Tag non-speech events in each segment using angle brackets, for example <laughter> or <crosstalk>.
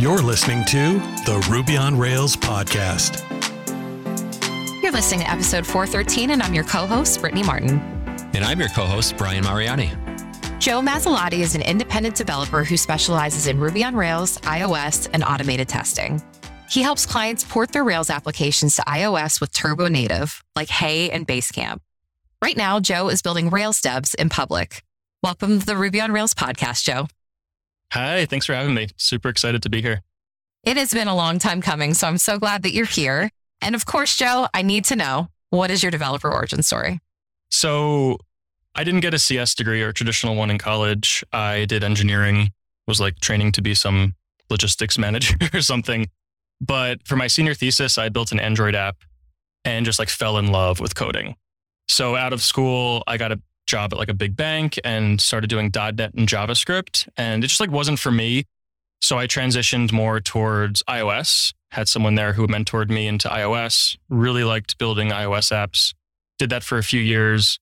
You're listening to the Ruby on Rails podcast. You're listening to episode 413, and I'm your co host, Brittany Martin. And I'm your co host, Brian Mariani. Joe Masilotti is an independent developer who specializes in Ruby on Rails, iOS, and automated testing. He helps clients port their Rails applications to iOS with Turbo Native, like Hey and Basecamp. Right now, Joe is building Rails devs in public. Welcome to the Ruby on Rails podcast, Joe. Hi, thanks for having me. Super excited to be here. It has been a long time coming, so I'm so glad that you're here. And of course, Joe, I need to know what is your developer origin story? So, I didn't get a CS degree or traditional one in college. I did engineering, was like training to be some logistics <laughs> manager or something. But for my senior thesis, I built an Android app and just like fell in love with coding. So out of school, I got a job at like a big bank and started doing .NET and JavaScript, and it just like wasn't for me. So I transitioned more towards iOS. Had someone there who mentored me into iOS. Really liked building iOS apps. Did that for a few years,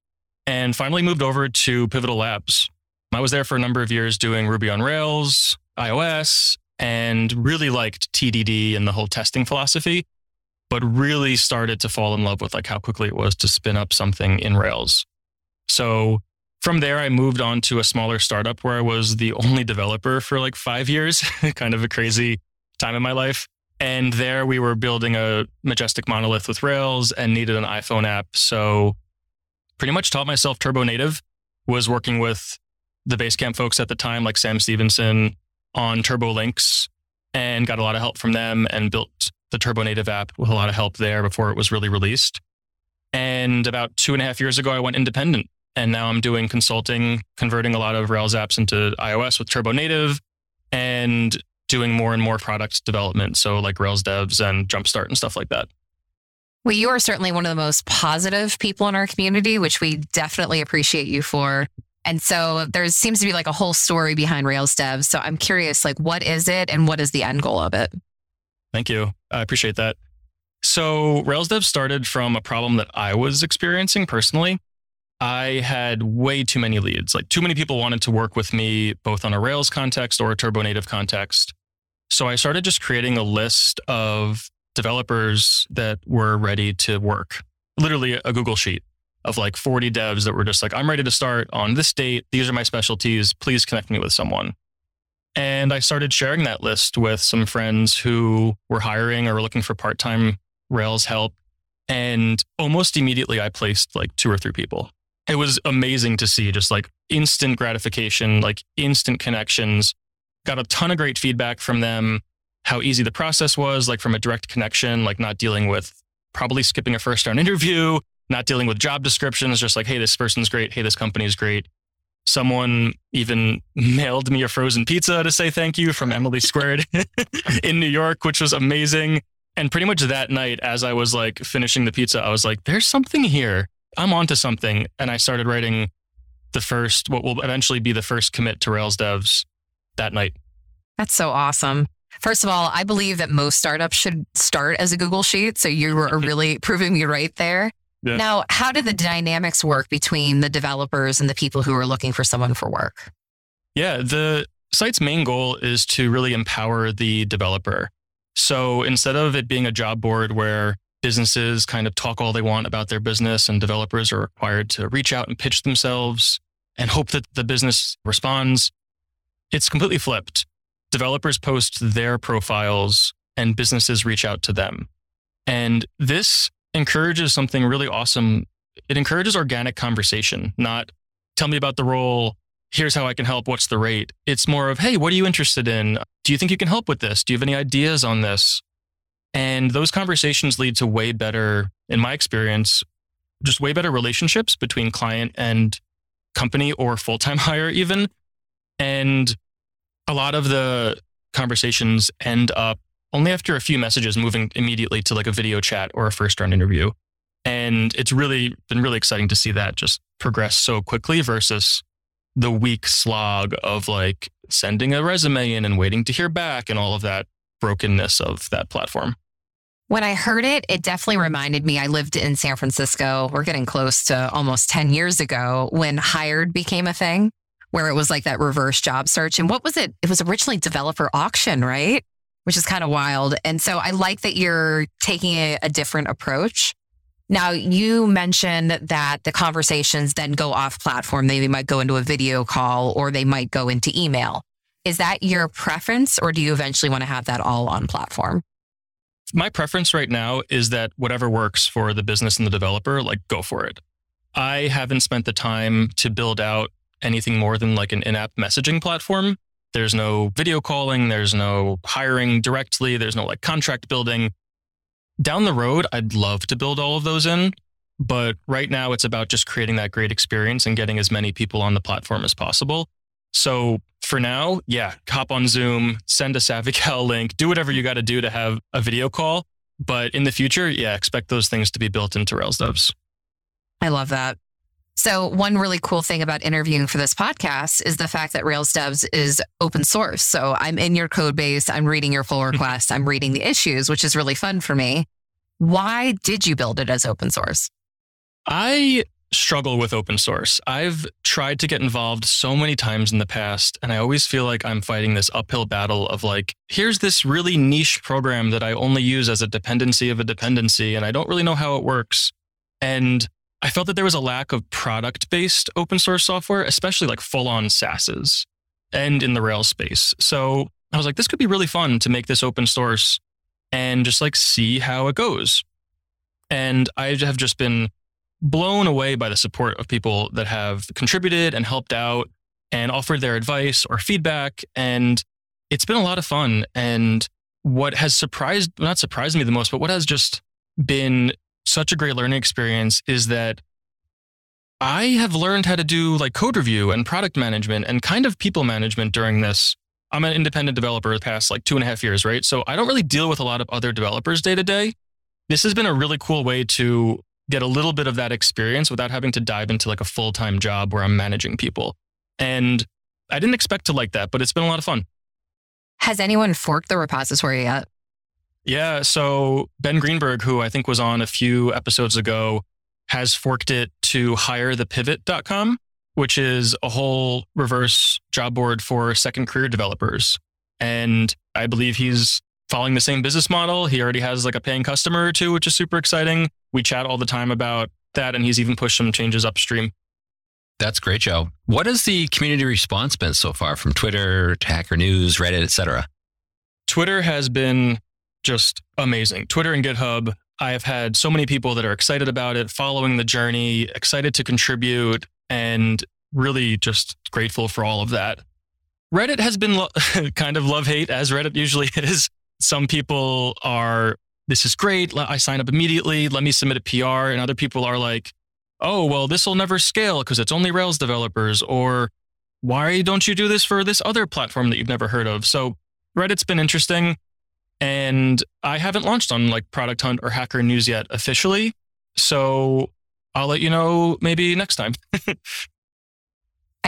and finally moved over to Pivotal Labs. I was there for a number of years doing Ruby on Rails, iOS, and really liked TDD and the whole testing philosophy but really started to fall in love with like how quickly it was to spin up something in Rails. So from there, I moved on to a smaller startup where I was the only developer for like five years, <laughs> kind of a crazy time in my life. And there we were building a majestic monolith with Rails and needed an iPhone app. So pretty much taught myself Turbo Native, was working with the Basecamp folks at the time, like Sam Stephenson, on Turbolinks and got a lot of help from them and built the Turbo Native app with a lot of help there before it was really released. And about two and a half years ago, I went independent. And now I'm doing consulting, converting a lot of Rails apps into iOS with Turbo Native and doing more and more product development. So, like Rails devs and Jumpstart and stuff like that. Well, you are certainly one of the most positive people in our community, which we definitely appreciate you for. And so there seems to be like a whole story behind Rails devs. So I'm curious, like, what is it and what is the end goal of it? Thank you. I appreciate that. So, Rails Dev started from a problem that I was experiencing personally. I had way too many leads. Like, too many people wanted to work with me, both on a Rails context or a Turbo Native context. So, I started just creating a list of developers that were ready to work, literally a Google Sheet of like 40 devs that were just like, I'm ready to start on this date. These are my specialties. Please connect me with someone. And I started sharing that list with some friends who were hiring or were looking for part time Rails help. And almost immediately, I placed like two or three people. It was amazing to see just like instant gratification, like instant connections. Got a ton of great feedback from them, how easy the process was, like from a direct connection, like not dealing with probably skipping a first round interview, not dealing with job descriptions, just like, hey, this person's great. Hey, this company is great. Someone even <laughs> mailed me a frozen pizza to say thank you from Emily Squared <laughs> in New York, which was amazing. And pretty much that night, as I was like finishing the pizza, I was like, there's something here. I'm onto something. And I started writing the first, what will eventually be the first commit to Rails devs that night. That's so awesome. First of all, I believe that most startups should start as a Google Sheet. So you were <laughs> really proving me right there. Yeah. Now, how did the dynamics work between the developers and the people who are looking for someone for work? Yeah, the site's main goal is to really empower the developer. So instead of it being a job board where businesses kind of talk all they want about their business and developers are required to reach out and pitch themselves and hope that the business responds, it's completely flipped. Developers post their profiles and businesses reach out to them. And this encourages something really awesome. It encourages organic conversation, not tell me about the role. Here's how I can help. What's the rate? It's more of, hey, what are you interested in? Do you think you can help with this? Do you have any ideas on this? And those conversations lead to way better, in my experience, just way better relationships between client and company or full time <laughs> hire, even. And a lot of the conversations end up only after a few messages moving immediately to like a video chat or a first round interview. And it's really been really exciting to see that just progress so quickly versus the week slog of like sending a resume in and waiting to hear back and all of that brokenness of that platform. When I heard it, it definitely reminded me. I lived in San Francisco. We're getting close to almost 10 years ago when Hired became a thing, where it was like that reverse job search. And what was it? It was originally developer auction, right? which is kind of wild. And so I like that you're taking a, a different approach. Now, you mentioned that the conversations then go off platform. They might go into a video call or they might go into email. Is that your preference or do you eventually want to have that all on platform? My preference right now is that whatever works for the business and the developer, like go for it. I haven't spent the time to build out anything more than like an in app messaging platform. There's no video calling, there's no hiring directly, there's no like contract building. Down the road, I'd love to build all of those in. But right now, it's about just creating that great experience and getting as many people on the platform as possible. So for now, yeah, hop on Zoom, send a SavvyCal <laughs> link, do whatever you got to do to have a video call. But in the future, yeah, expect those things to be built into Rails devs. I love that. So, one really cool thing about interviewing for this podcast is the fact that Rails Devs is open source. So, I'm in your code base, I'm reading your pull <laughs> requests, I'm reading the issues, which is really fun for me. Why did you build it as open source? I struggle with open source. I've tried to get involved so many times in the past, and I always feel like I'm fighting this uphill battle of like, here's this really niche program that I only use as a dependency of a dependency, and I don't really know how it works. And I felt that there was a lack of product based open source software, especially like full on SaaSes and in the Rails space. So I was like, this could be really fun to make this open source and just like see how it goes. And I have just been blown away by the support of people that have contributed and helped out and offered their advice or feedback. And it's been a lot of fun. And what has surprised, not surprised me the most, but what has just been such a great learning experience is that I have learned how to do like code review and product management and kind of people management during this. I'm an independent developer the past like two and a half years, right? So I don't really deal with a lot of other developers day to day. This has been a really cool way to get a little bit of that experience without having to dive into like a full time job where I'm managing people. And I didn't expect to like that, but it's been a lot of fun. Has anyone forked the repository yet? Yeah. So Ben Greenberg, who I think was on a few episodes ago, has forked it to hirethepivot.com, which is a whole reverse job board for second career developers. And I believe he's following the same business model. He already has like a paying customer or two, which is super exciting. We chat all the time about that, and he's even pushed some changes upstream. That's great, Joe. What has the community response been so far from Twitter to Hacker News, Reddit, etc.? Twitter has been just amazing. Twitter and GitHub, I have had so many people that are excited about it, following the journey, excited to contribute, and really just grateful for all of that. Reddit has been lo- <laughs> kind of love hate, as Reddit usually <laughs> is. Some people are, this is great. I sign up immediately. Let me submit a PR. And other people are like, oh, well, this will never scale because it's only Rails developers. Or why don't you do this for this other platform that you've never heard of? So Reddit's been interesting. And I haven't launched on like Product Hunt or Hacker News yet officially. So I'll let you know maybe next time. <laughs>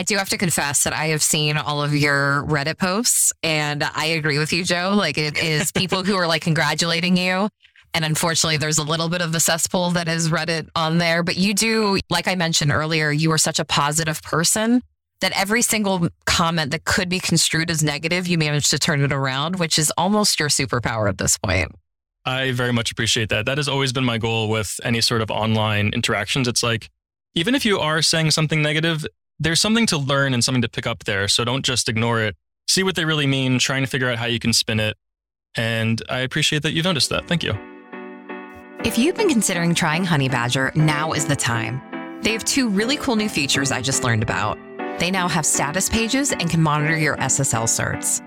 I do have to confess that I have seen all of your Reddit posts and I agree with you, Joe. Like it is people who are like congratulating you. And unfortunately, there's a little bit of the cesspool that is Reddit on there. But you do, like I mentioned earlier, you are such a positive person that every single comment that could be construed as negative, you managed to turn it around, which is almost your superpower at this point. I very much appreciate that. That has always been my goal with any sort of online interactions. It's like, even if you are saying something negative, there's something to learn and something to pick up there. So don't just ignore it. See what they really mean, trying to figure out how you can spin it. And I appreciate that you noticed that. Thank you. If you've been considering trying Honeybadger, now is the time. They have two really cool new features I just learned about. They now have status pages and can monitor your SSL certs.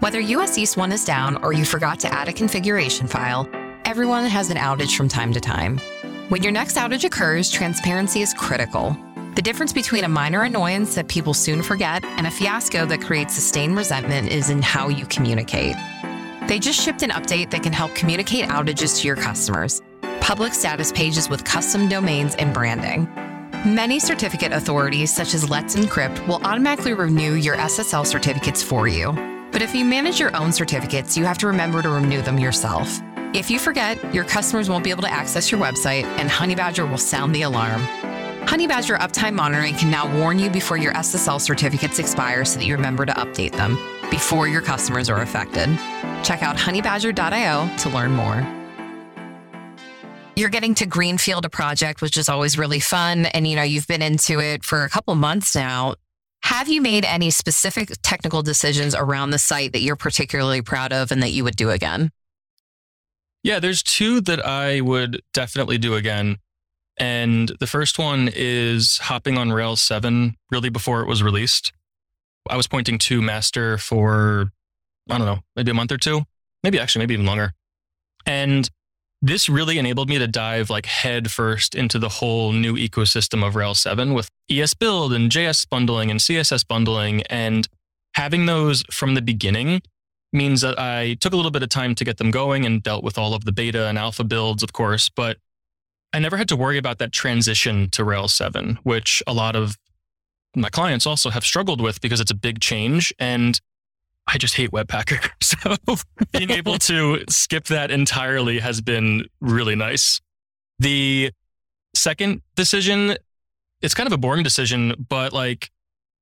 Whether US East 1 is down or you forgot to add a configuration file, everyone has an outage from time to time. When your next outage occurs, transparency is critical. The difference between a minor annoyance that people soon forget and a fiasco that creates sustained resentment is in how you communicate. They just shipped an update that can help communicate outages to your customers. Public status pages with custom domains and branding. Many certificate authorities, such as Let's Encrypt, will automatically renew your SSL certificates for you. But if you manage your own certificates, you have to remember to renew them yourself. If you forget, your customers won't be able to access your website, and Honeybadger will sound the alarm. Honeybadger Uptime Monitoring can now warn you before your SSL certificates expire so that you remember to update them. before your customers are affected. Check out honeybadger.io to learn more. You're getting to greenfield a project, which is always really fun. And, you know, you've been into it for a couple months now. Have you made any specific technical decisions around the site that you're particularly proud of and that you would do again? Yeah, there's two that I would definitely do again. And the first one is hopping on Rails 7 really before it was released. I was pointing to master for, I don't know, maybe a month or two, maybe actually, maybe even longer. And this really enabled me to dive like head first into the whole new ecosystem of Rails 7 with esbuild and JS bundling and CSS bundling. And having those from the beginning means that I took a little bit of time to get them going and dealt with all of the beta and alpha builds, of course, but I never had to worry about that transition to Rails 7, which a lot of my clients also have struggled with because it's a big change. And I just hate Webpacker. <laughs> So being able to skip that entirely has been really nice. The second decision, it's kind of a boring decision, but like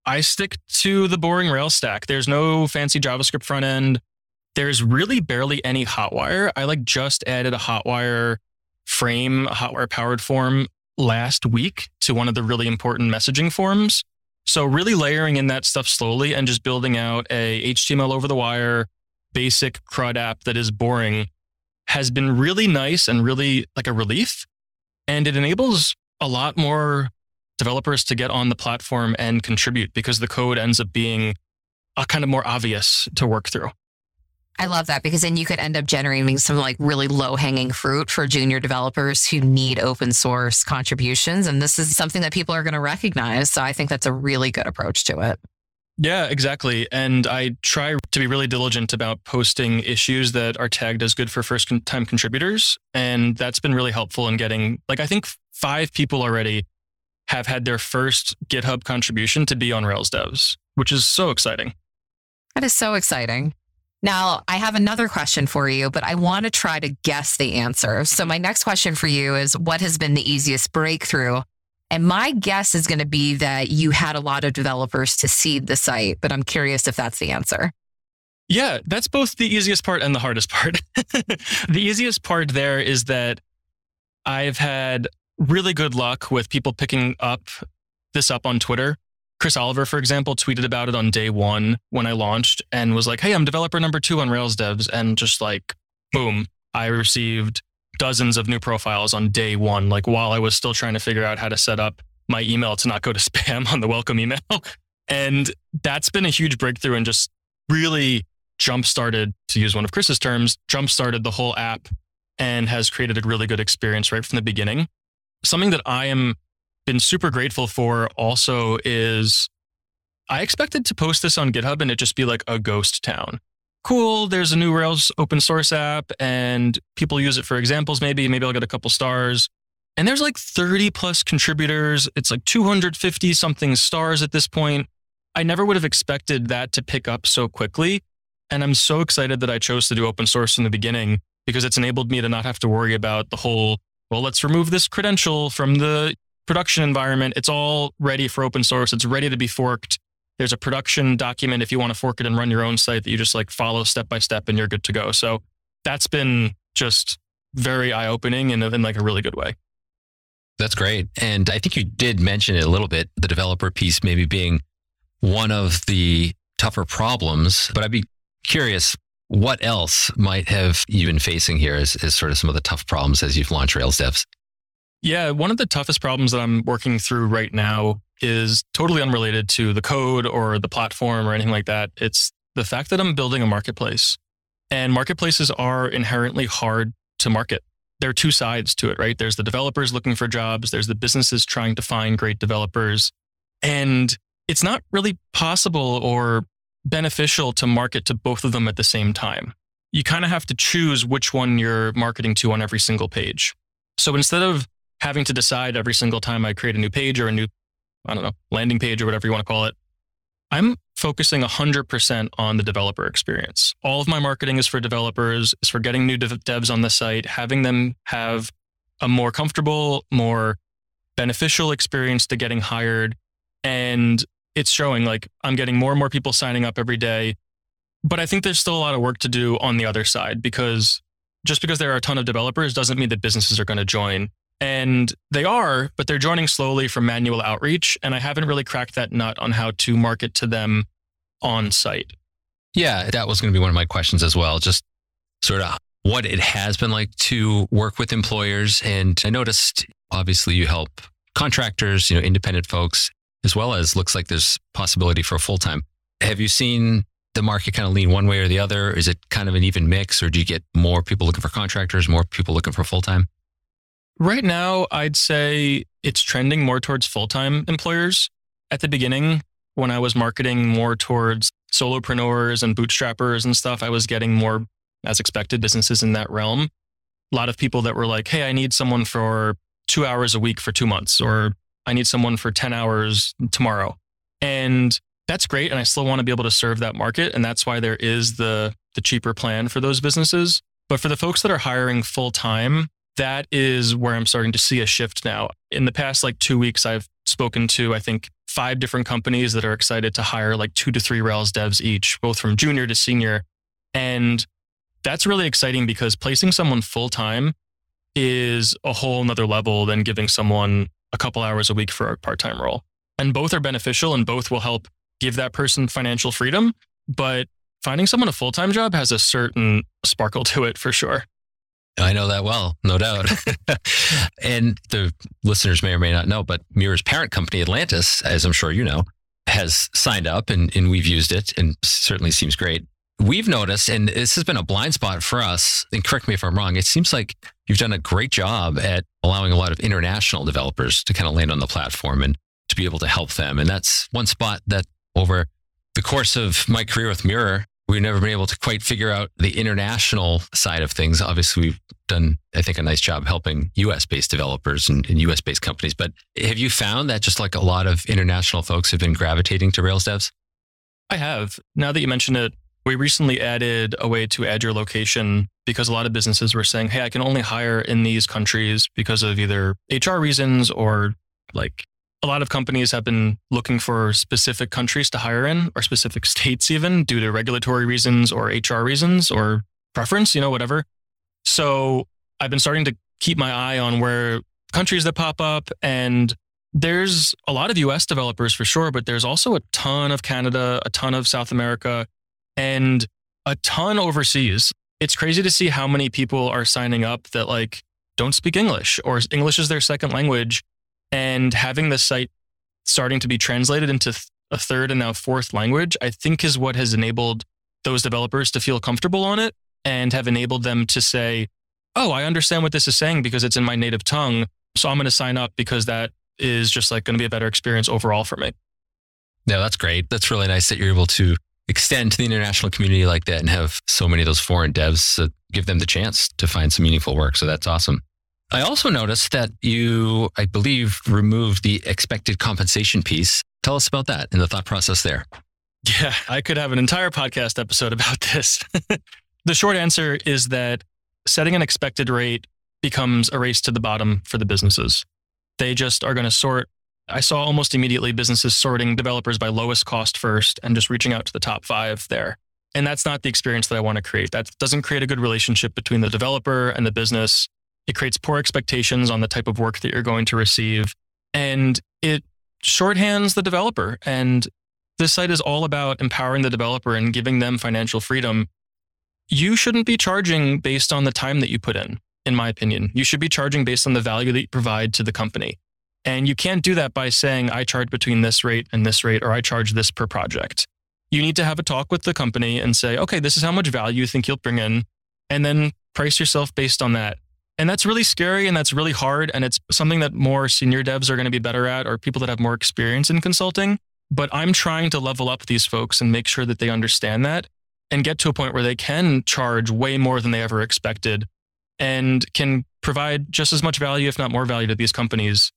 I stick to the boring Rails stack. There's no fancy JavaScript front end. There's really barely any Hotwire. I like just added a Hotwire frame, a Hotwire powered form last week to one of the really important messaging forms. So really layering in that stuff slowly and just building out a HTML over the wire basic CRUD app that is boring has been really nice and really like a relief. And it enables a lot more developers to get on the platform and contribute because the code ends up being a kind of more obvious to work through. I love that because then you could end up generating some like really low hanging fruit for junior developers who need open source contributions. And this is something that people are going to recognize. So I think that's a really good approach to it. Yeah, exactly. And I try to be really diligent about posting issues that are tagged as good for first time contributors. And that's been really helpful in getting, like, I think five people already have had their first GitHub contribution to be on Rails devs, which is so exciting. That is so exciting. Now, I have another question for you, but I want to try to guess the answer. So, mm-hmm. my next question for you is what has been the easiest breakthrough? And my guess is going to be that you had a lot of developers to seed the site, but I'm curious if that's the answer. Yeah, that's both the easiest part and the hardest part. <laughs> the easiest part there is that I've had really good luck with people picking up this up on Twitter Chris Oliver, for example, tweeted about it on day one when I launched and was like, Hey, I'm developer number two on Rails devs. And just like, boom, I received dozens of new profiles on day one, like while I was still trying to figure out how to set up my email to not go to <laughs> spam on the welcome email. and that's been a huge breakthrough and just really jump started, to use one of Chris's terms, jump started the whole app and has created a really good experience right from the beginning. Something that I am been super grateful for also is I expected to post this on GitHub and it just be like a ghost town. Cool, there's a new Rails open source app and people use it for examples, maybe. Maybe I'll get a couple stars. And there's like 30 plus contributors. It's like 250 something stars at this point. I never would have expected that to pick up so quickly. And I'm so excited that I chose to do open source in the beginning because it's enabled me to not have to worry about the whole, well, let's remove this credential from the production environment. It's all ready for open source. It's ready to be forked. There's a production document if you want to fork it and run your own site that you just like follow step by step and you're good to go. So that's been just very eye opening in, in like a really good way. That's great. And I think you did mention it a little bit, the developer piece maybe being one of the tougher problems, but I'd be curious what else might have you been facing here as, as sort of some of the tough problems as you've launched Rails devs? Yeah, one of the toughest problems that I'm working through right now is totally unrelated to the code or the platform or anything like that. It's the fact that I'm building a marketplace. And marketplaces are inherently hard to market. There are two sides to it, right? There's the developers looking for jobs, there's the businesses trying to find great developers. And it's not really possible or beneficial to market to both of them at the same time. You kind of have to choose which one you're marketing to on every single page. So instead of having to decide every single time I create a new page or a new, I don't know, landing page or whatever you want to call it. I'm focusing 100% on the developer experience. All of my marketing is for developers, is for getting new dev- devs on the site, having them have a more comfortable, more beneficial experience to getting hired. And it's showing like I'm getting more and more people signing up every day. But I think there's still a lot of work to do on the other side because just because there are a ton of developers doesn't mean that businesses are going to join. And they are, but they're joining slowly from manual outreach. And I haven't really cracked that nut on how to market to them on site. Yeah, that was going to be one of my questions as well. Just sort of what it has been like to work with employers. And I noticed obviously you help contractors, you know, independent folks, as well as looks like there's possibility for a full time. Have you seen the market kind of lean one way or the other? Is it kind of an even mix, or do you get more people looking for contractors, more people looking for full time? Right now, I'd say it's trending more towards full time employers. At the beginning, when I was marketing more towards solopreneurs and bootstrappers and stuff, I was getting more, as expected, businesses in that realm. A lot of people that were like, hey, I need someone for two hours a week for two months, or I need someone for 10 hours tomorrow. And that's great. And I still want to be able to serve that market. And that's why there is the, the cheaper plan for those businesses. But for the folks that are hiring full time, that is where I'm starting to see a shift now. In the past like two weeks, I've spoken to, I think, five different companies that are excited to hire like two to three Rails devs each, both from junior to senior. And that's really exciting because placing someone full time is a whole nother level than giving someone a couple hours a week for a part time role. And both are beneficial and both will help give that person financial freedom. But finding someone a full time job has a certain sparkle to it for sure. I know that well, no doubt. <laughs> and the listeners may or may not know, but Mirror's parent company, Atlantis, as I'm sure you know, has signed up and, and we've used it and certainly seems great. We've noticed, and this has been a blind spot for us, and correct me if I'm wrong, it seems like you've done a great job at allowing a lot of international developers to kind of land on the platform and to be able to help them. And that's one spot that over the course of my career with Mira, we've never been able to quite figure out the international side of things. Obviously, we've done, I think, a nice job helping US based developers and, and US based companies. But have you found that just like a lot of international folks have been gravitating to Rails devs? I have. Now that you mention it, we recently added a way to add your location because a lot of businesses were saying, hey, I can only hire in these countries because of either HR reasons or like a lot of companies have been looking for specific countries to hire in or specific <laughs> states, even due to regulatory reasons or HR reasons or preference, you know, whatever. So I've been starting to keep my eye on where countries that pop up and there's a lot of US developers for sure, but there's also a ton of Canada, a ton of South America, and a ton overseas. It's crazy to see how many people are signing up that like don't speak English or English is their second language and having the site starting to be translated into a third and now fourth language, I think is what has enabled those developers to feel comfortable on it and have enabled them to say, Oh, I understand what this is saying because it's in my native tongue. So I'm going to sign up because that is just like going to be a better experience overall for me. Yeah, that's great. That's really nice that you're able to extend to the international community like that and have so many of those foreign devs give them the chance to find some meaningful work. So that's awesome. I also noticed that you, I believe, removed the expected compensation piece. Tell us about that and the thought process there. Yeah, I could have an entire podcast episode about this. <laughs> the short answer is that setting an expected rate becomes a race to the bottom for the businesses. They just are going to sort I saw almost immediately businesses sorting developers by lowest cost first and just reaching out to the top five there. And that's not the experience that I want to create. That doesn't create a good relationship between the developer and the business. It creates poor expectations on the type of work that you're going to receive. And it shorthands the developer. And this site is all about empowering the developer and giving them financial freedom. You shouldn't be charging based on the time that you put in, in my opinion. You should be charging based on the value that you provide to the company. And you can't do that by saying, I charge between this rate and this rate, or I charge this per project. You need to have a talk with the company and say, okay, this is how much value you think you'll bring in, and then price yourself based on that. And that's really scary and that's really hard. And it's something that more senior devs are going to be better at, or people that have more experience in consulting. But I'm trying to level up these folks and make sure that they understand that and get to a point where they can charge way more than they ever expected and can provide just as much value, if not more value, to these companies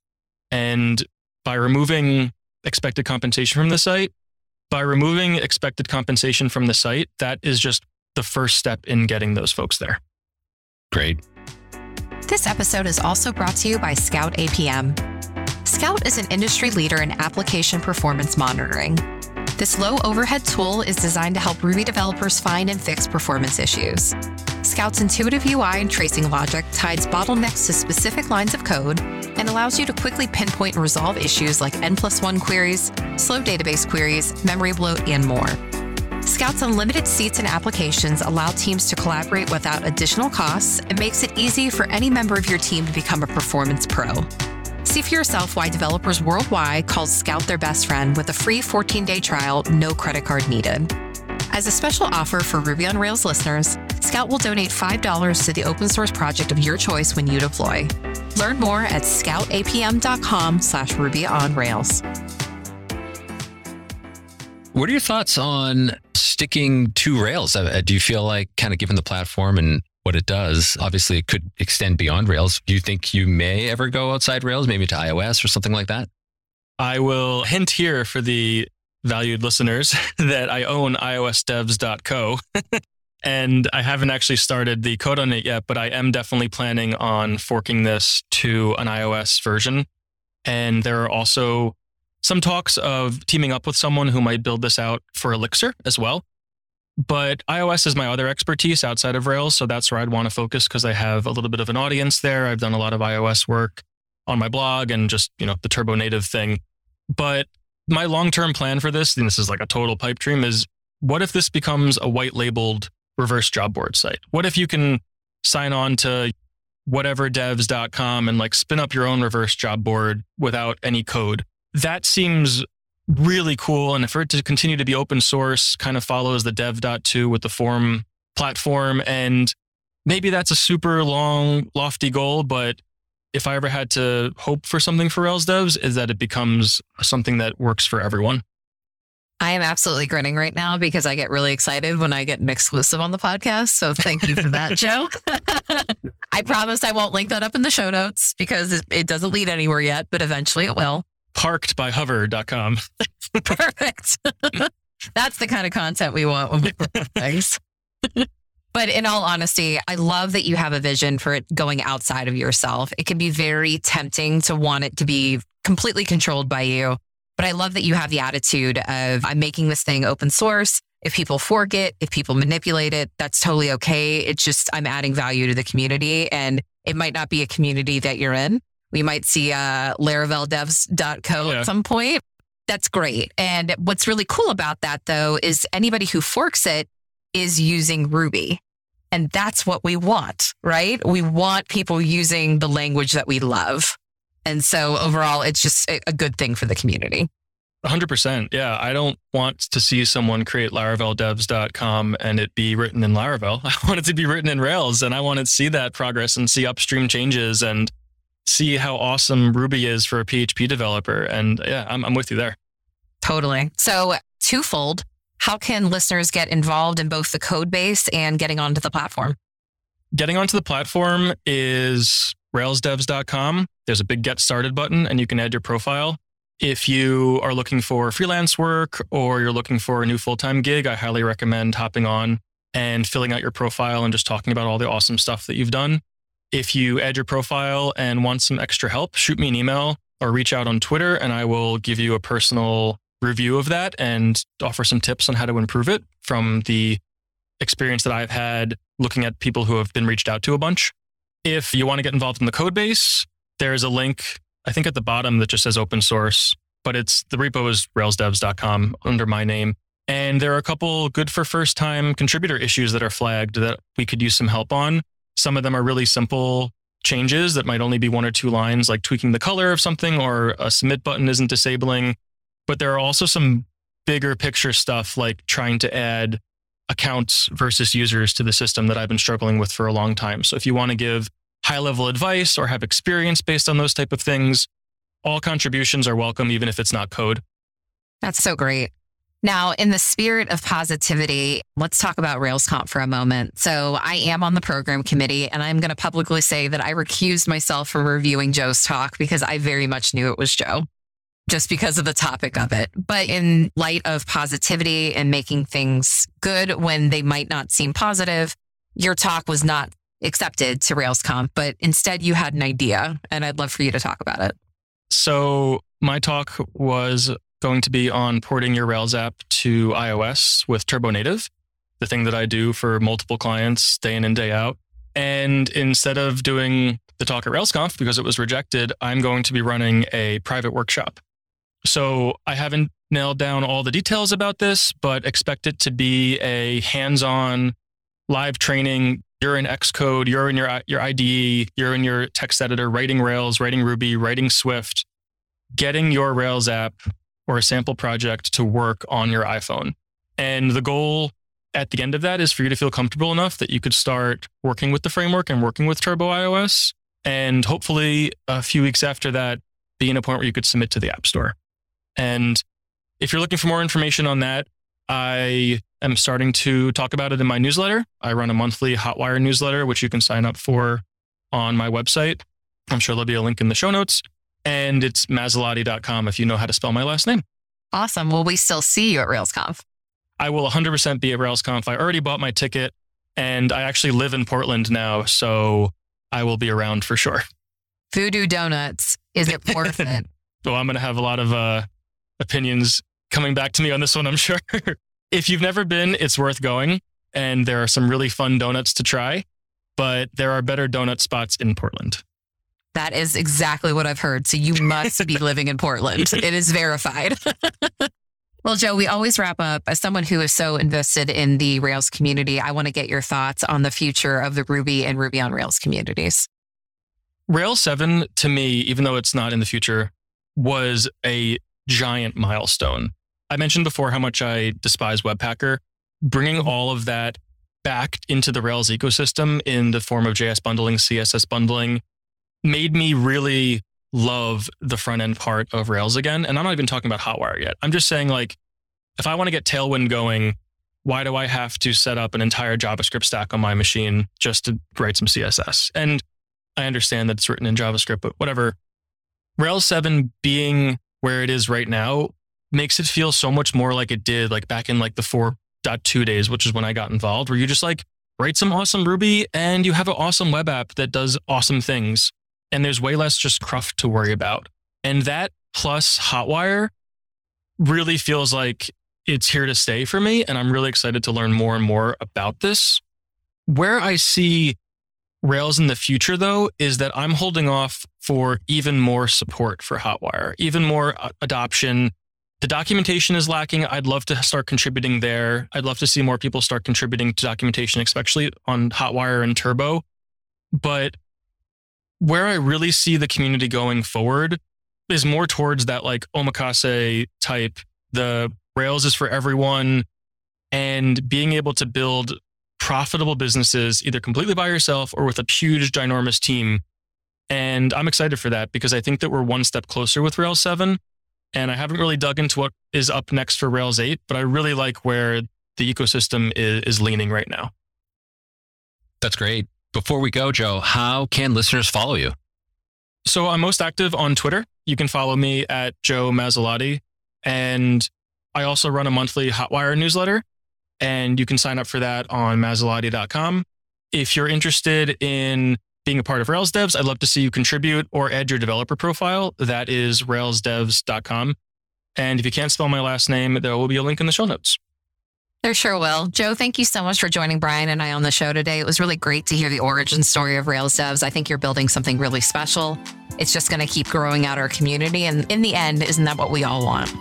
and by removing expected compensation from the site, by removing expected compensation from the site, that is just the first step in getting those folks there. Great. This episode is also brought to you by Scout APM. Scout is an industry leader in application performance monitoring. This low overhead tool is designed to help Ruby developers find and fix performance issues. Scout's intuitive UI and tracing logic ties bottlenecks to specific lines of code and allows you to quickly pinpoint and resolve issues like N plus one queries, slow database queries, memory bloat, and more. Scout's unlimited seats and applications allow teams to collaborate without additional costs and makes it easy for any member of your team to become a performance pro. See for yourself why developers worldwide call Scout their best friend with a free 14 day trial, no credit card needed. As a special offer for Ruby on Rails listeners, Scout will donate $5 to the open source project of your choice when you deploy. Learn more at scoutapm.com slash Ruby on Rails. What are your thoughts on sticking to Rails? Uh, do you feel like kind of given the platform and what it does, obviously it could extend beyond Rails. Do you think you may ever go outside Rails, maybe to iOS or something like that? I will hint here for the valued listeners <laughs> that I own iOSdevs.co. <laughs> and I haven't actually started the code on it yet, but I am definitely planning on forking this to an iOS version. And there are also some talks of teaming up with someone who might build this out for Elixir as well. But iOS is my other expertise outside of Rails. So that's where I'd want to focus because I have a little bit of an audience there. I've done a lot of iOS work on my blog and just, you know, the turbo native thing. But my long term plan for this, and this is like a total pipe dream, is what if this becomes a white labeled reverse job board site? What if you can sign on to whateverdevs.com and like spin up your own reverse job board without any code? That seems really cool. And for it to continue to be open source, kind of follows the dev.to with the Forem platform. And maybe that's a super long, lofty goal, but if I ever had to hope for something for Rails devs, is that it becomes something that works for everyone. I am absolutely grinning right now because I get really excited when I get an exclusive on the podcast. So thank you for that, <laughs> Joe. <laughs> I promise I won't link that up in the show notes because it, it doesn't lead anywhere yet, but eventually it will parked by hover.com. <laughs> Perfect. <laughs> That's the kind of content we want when we <laughs> things. but in all honesty, I love that you have a vision for it going outside of yourself. It can be very tempting to want it to be completely controlled by you. But I love that you have the attitude of I'm making this thing open source. If people fork it, if people manipulate it, that's totally okay. It's just I'm adding value to the community and it might not be a community that you're in, we might see uh, laraveldevs.co yeah. at some point. That's great. And what's really cool about that, though, is anybody who forks it is using Ruby. And that's what we want, right? We want people using the language that we love. And so overall, it's just a good thing for the community. 100%. Yeah. I don't want to see someone create laraveldevs.com and it be written in Laravel. <laughs> I want it to be written in Rails and I want to see that progress and see upstream changes and see how awesome Ruby is for a PHP developer. And yeah, I'm, I'm with you there. Totally. So, twofold. How can listeners get involved in both the code base and getting onto the platform? Getting onto the platform is railsdevs.com. There's a big get started button and you can add your profile. If you are looking for freelance work or you're looking for a new full time gig, I highly recommend hopping on and filling out your profile and just talking about all the awesome stuff that you've done. If you add your profile and want some extra help, shoot me an email or reach out on Twitter and I will give you a personal review of that and offer some tips on how to improve it from the experience that I've had looking at people who have been reached out to a bunch. If you want to get involved in the code base, there's a link, I think at the bottom that just says open source, but it's the repo is railsdevs.com under my name. And there are a couple good for first time contributor issues that are flagged that we could use some help on. Some of them are really simple changes that might only be one or two lines, like tweaking the color of something or a submit button isn't disabling. But there are also some bigger picture stuff like trying to add accounts versus users to the system that I've been struggling with for a long time. So if you want to give high level advice or have experience based on those type of things, all contributions are welcome, even if it's not code. That's so great. Now, in the spirit of positivity, let's talk about RailsConf for a moment. So, I am on the program committee, and I'm going to publicly say that I recused myself from reviewing Joe's talk because I very much knew it was Joe, just because of the topic of it. But in light of positivity and making things good when they might not seem positive, your talk was not accepted to RailsConf, but instead you had an idea, and I'd love for you to talk about it. So, my talk was going to be on porting your Rails app to iOS with Turbo Native, the thing that I do for multiple clients day in and day out. And instead of doing the talk at RailsConf because it was rejected, I'm going to be running a private workshop. So I haven't nailed down all the details about this, but expect it to be a hands on live training. You're in Xcode, you're in your, your IDE, you're in your text editor, writing Rails, writing Ruby, writing Swift, getting your Rails app or a sample project to work on your iPhone. And the goal at the end of that is for you to feel comfortable enough that you could start working with the framework and working with Turbo iOS. And hopefully, a few weeks after that, be in a point where you could submit to the App Store. And if you're looking for more information on that, I am starting to talk about it in my newsletter. I run a monthly Hotwire newsletter, which you can sign up for on my website. I'm sure there'll be a link in the show notes. And it's Masilotti.com if you know how to spell my last name. Awesome. Will we still see you at RailsConf? I will 100% be at RailsConf. I already bought my ticket and I actually live in Portland now. So I will be around for sure. Voodoo Donuts. Is it worth <laughs> it? well, I'm going to have a lot of uh, opinions coming back to me on this one, I'm <laughs> sure. if you've never been, it's worth going. And there are some really fun donuts to try, but there are better donut spots in Portland. That is exactly what I've heard. So you must be living in Portland. It is verified. <laughs> well, Joe, we always wrap up. As someone who is so invested in the Rails community, I want to get your thoughts on the future of the Ruby and Ruby on Rails communities. Rails 7, to me, even though it's not in the future, was a giant milestone. I mentioned before how much I despise Webpacker. Bringing mm-hmm. all of that back into the Rails ecosystem in the form of JS bundling, CSS bundling, made me really love the front end part of Rails again. And I'm not even talking about Hotwire yet. I'm just saying, like, if I want to get Tailwind going, why do I have to set up an entire JavaScript stack on my machine just to write some CSS? And I understand that it's written in JavaScript, but whatever. Rails 7 being where it is right now makes it feel so much more like it did like back in like the 4.2 days, which is when I got involved, where you just like write some awesome Ruby and you have an awesome web app that does awesome things. And there's way less just cruft to worry about. And that plus Hotwire really feels like it's here to stay for me. And I'm really excited to learn more and more about this. Where I see Rails in the future, though, is that I'm holding off for even more support for Hotwire, even more uh, adoption. The documentation is lacking. I'd love to start contributing there. I'd love to see more people start contributing to documentation, especially on Hotwire and Turbo. But where I really see the community going forward is more towards that like omakase type. The Rails is for everyone and being able to build profitable businesses either completely by yourself or with a huge, ginormous team. And I'm excited for that because I think that we're one step closer with Rails 7. And I haven't really dug into what is up next for Rails 8, but I really like where the ecosystem is, is leaning right now. That's great. Before we go, Joe, how can listeners follow you? So I'm most active on Twitter. You can follow me at Joe Masilotti. And I also run a monthly Hotwire newsletter and you can sign up for that on masilotti.com. If you're interested in being a part of Rails Devs, I'd love to see you contribute or add your developer profile. That is railsdevs.com. And if you can't spell my last name, there will be a link in the show notes. There sure will. Joe, thank you so much for joining Brian and I on the show today. It was really great to hear the origin story of Rails Devs. I think you're building something really special. It's just going to keep growing out our community. And in the end, isn't that what we all want?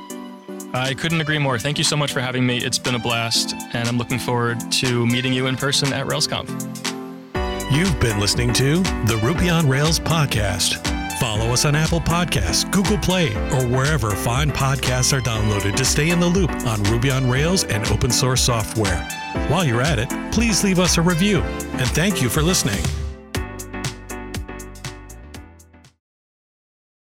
I couldn't agree more. Thank you so much for having me. It's been a blast, and I'm looking forward to meeting you in person at RailsConf. You've been listening to the Ruby on Rails podcast. Follow us on Apple Podcasts, Google Play, or wherever fine podcasts are downloaded to stay in the loop on Ruby on Rails and open source software. While you're at it, please leave us a review. And thank you for listening.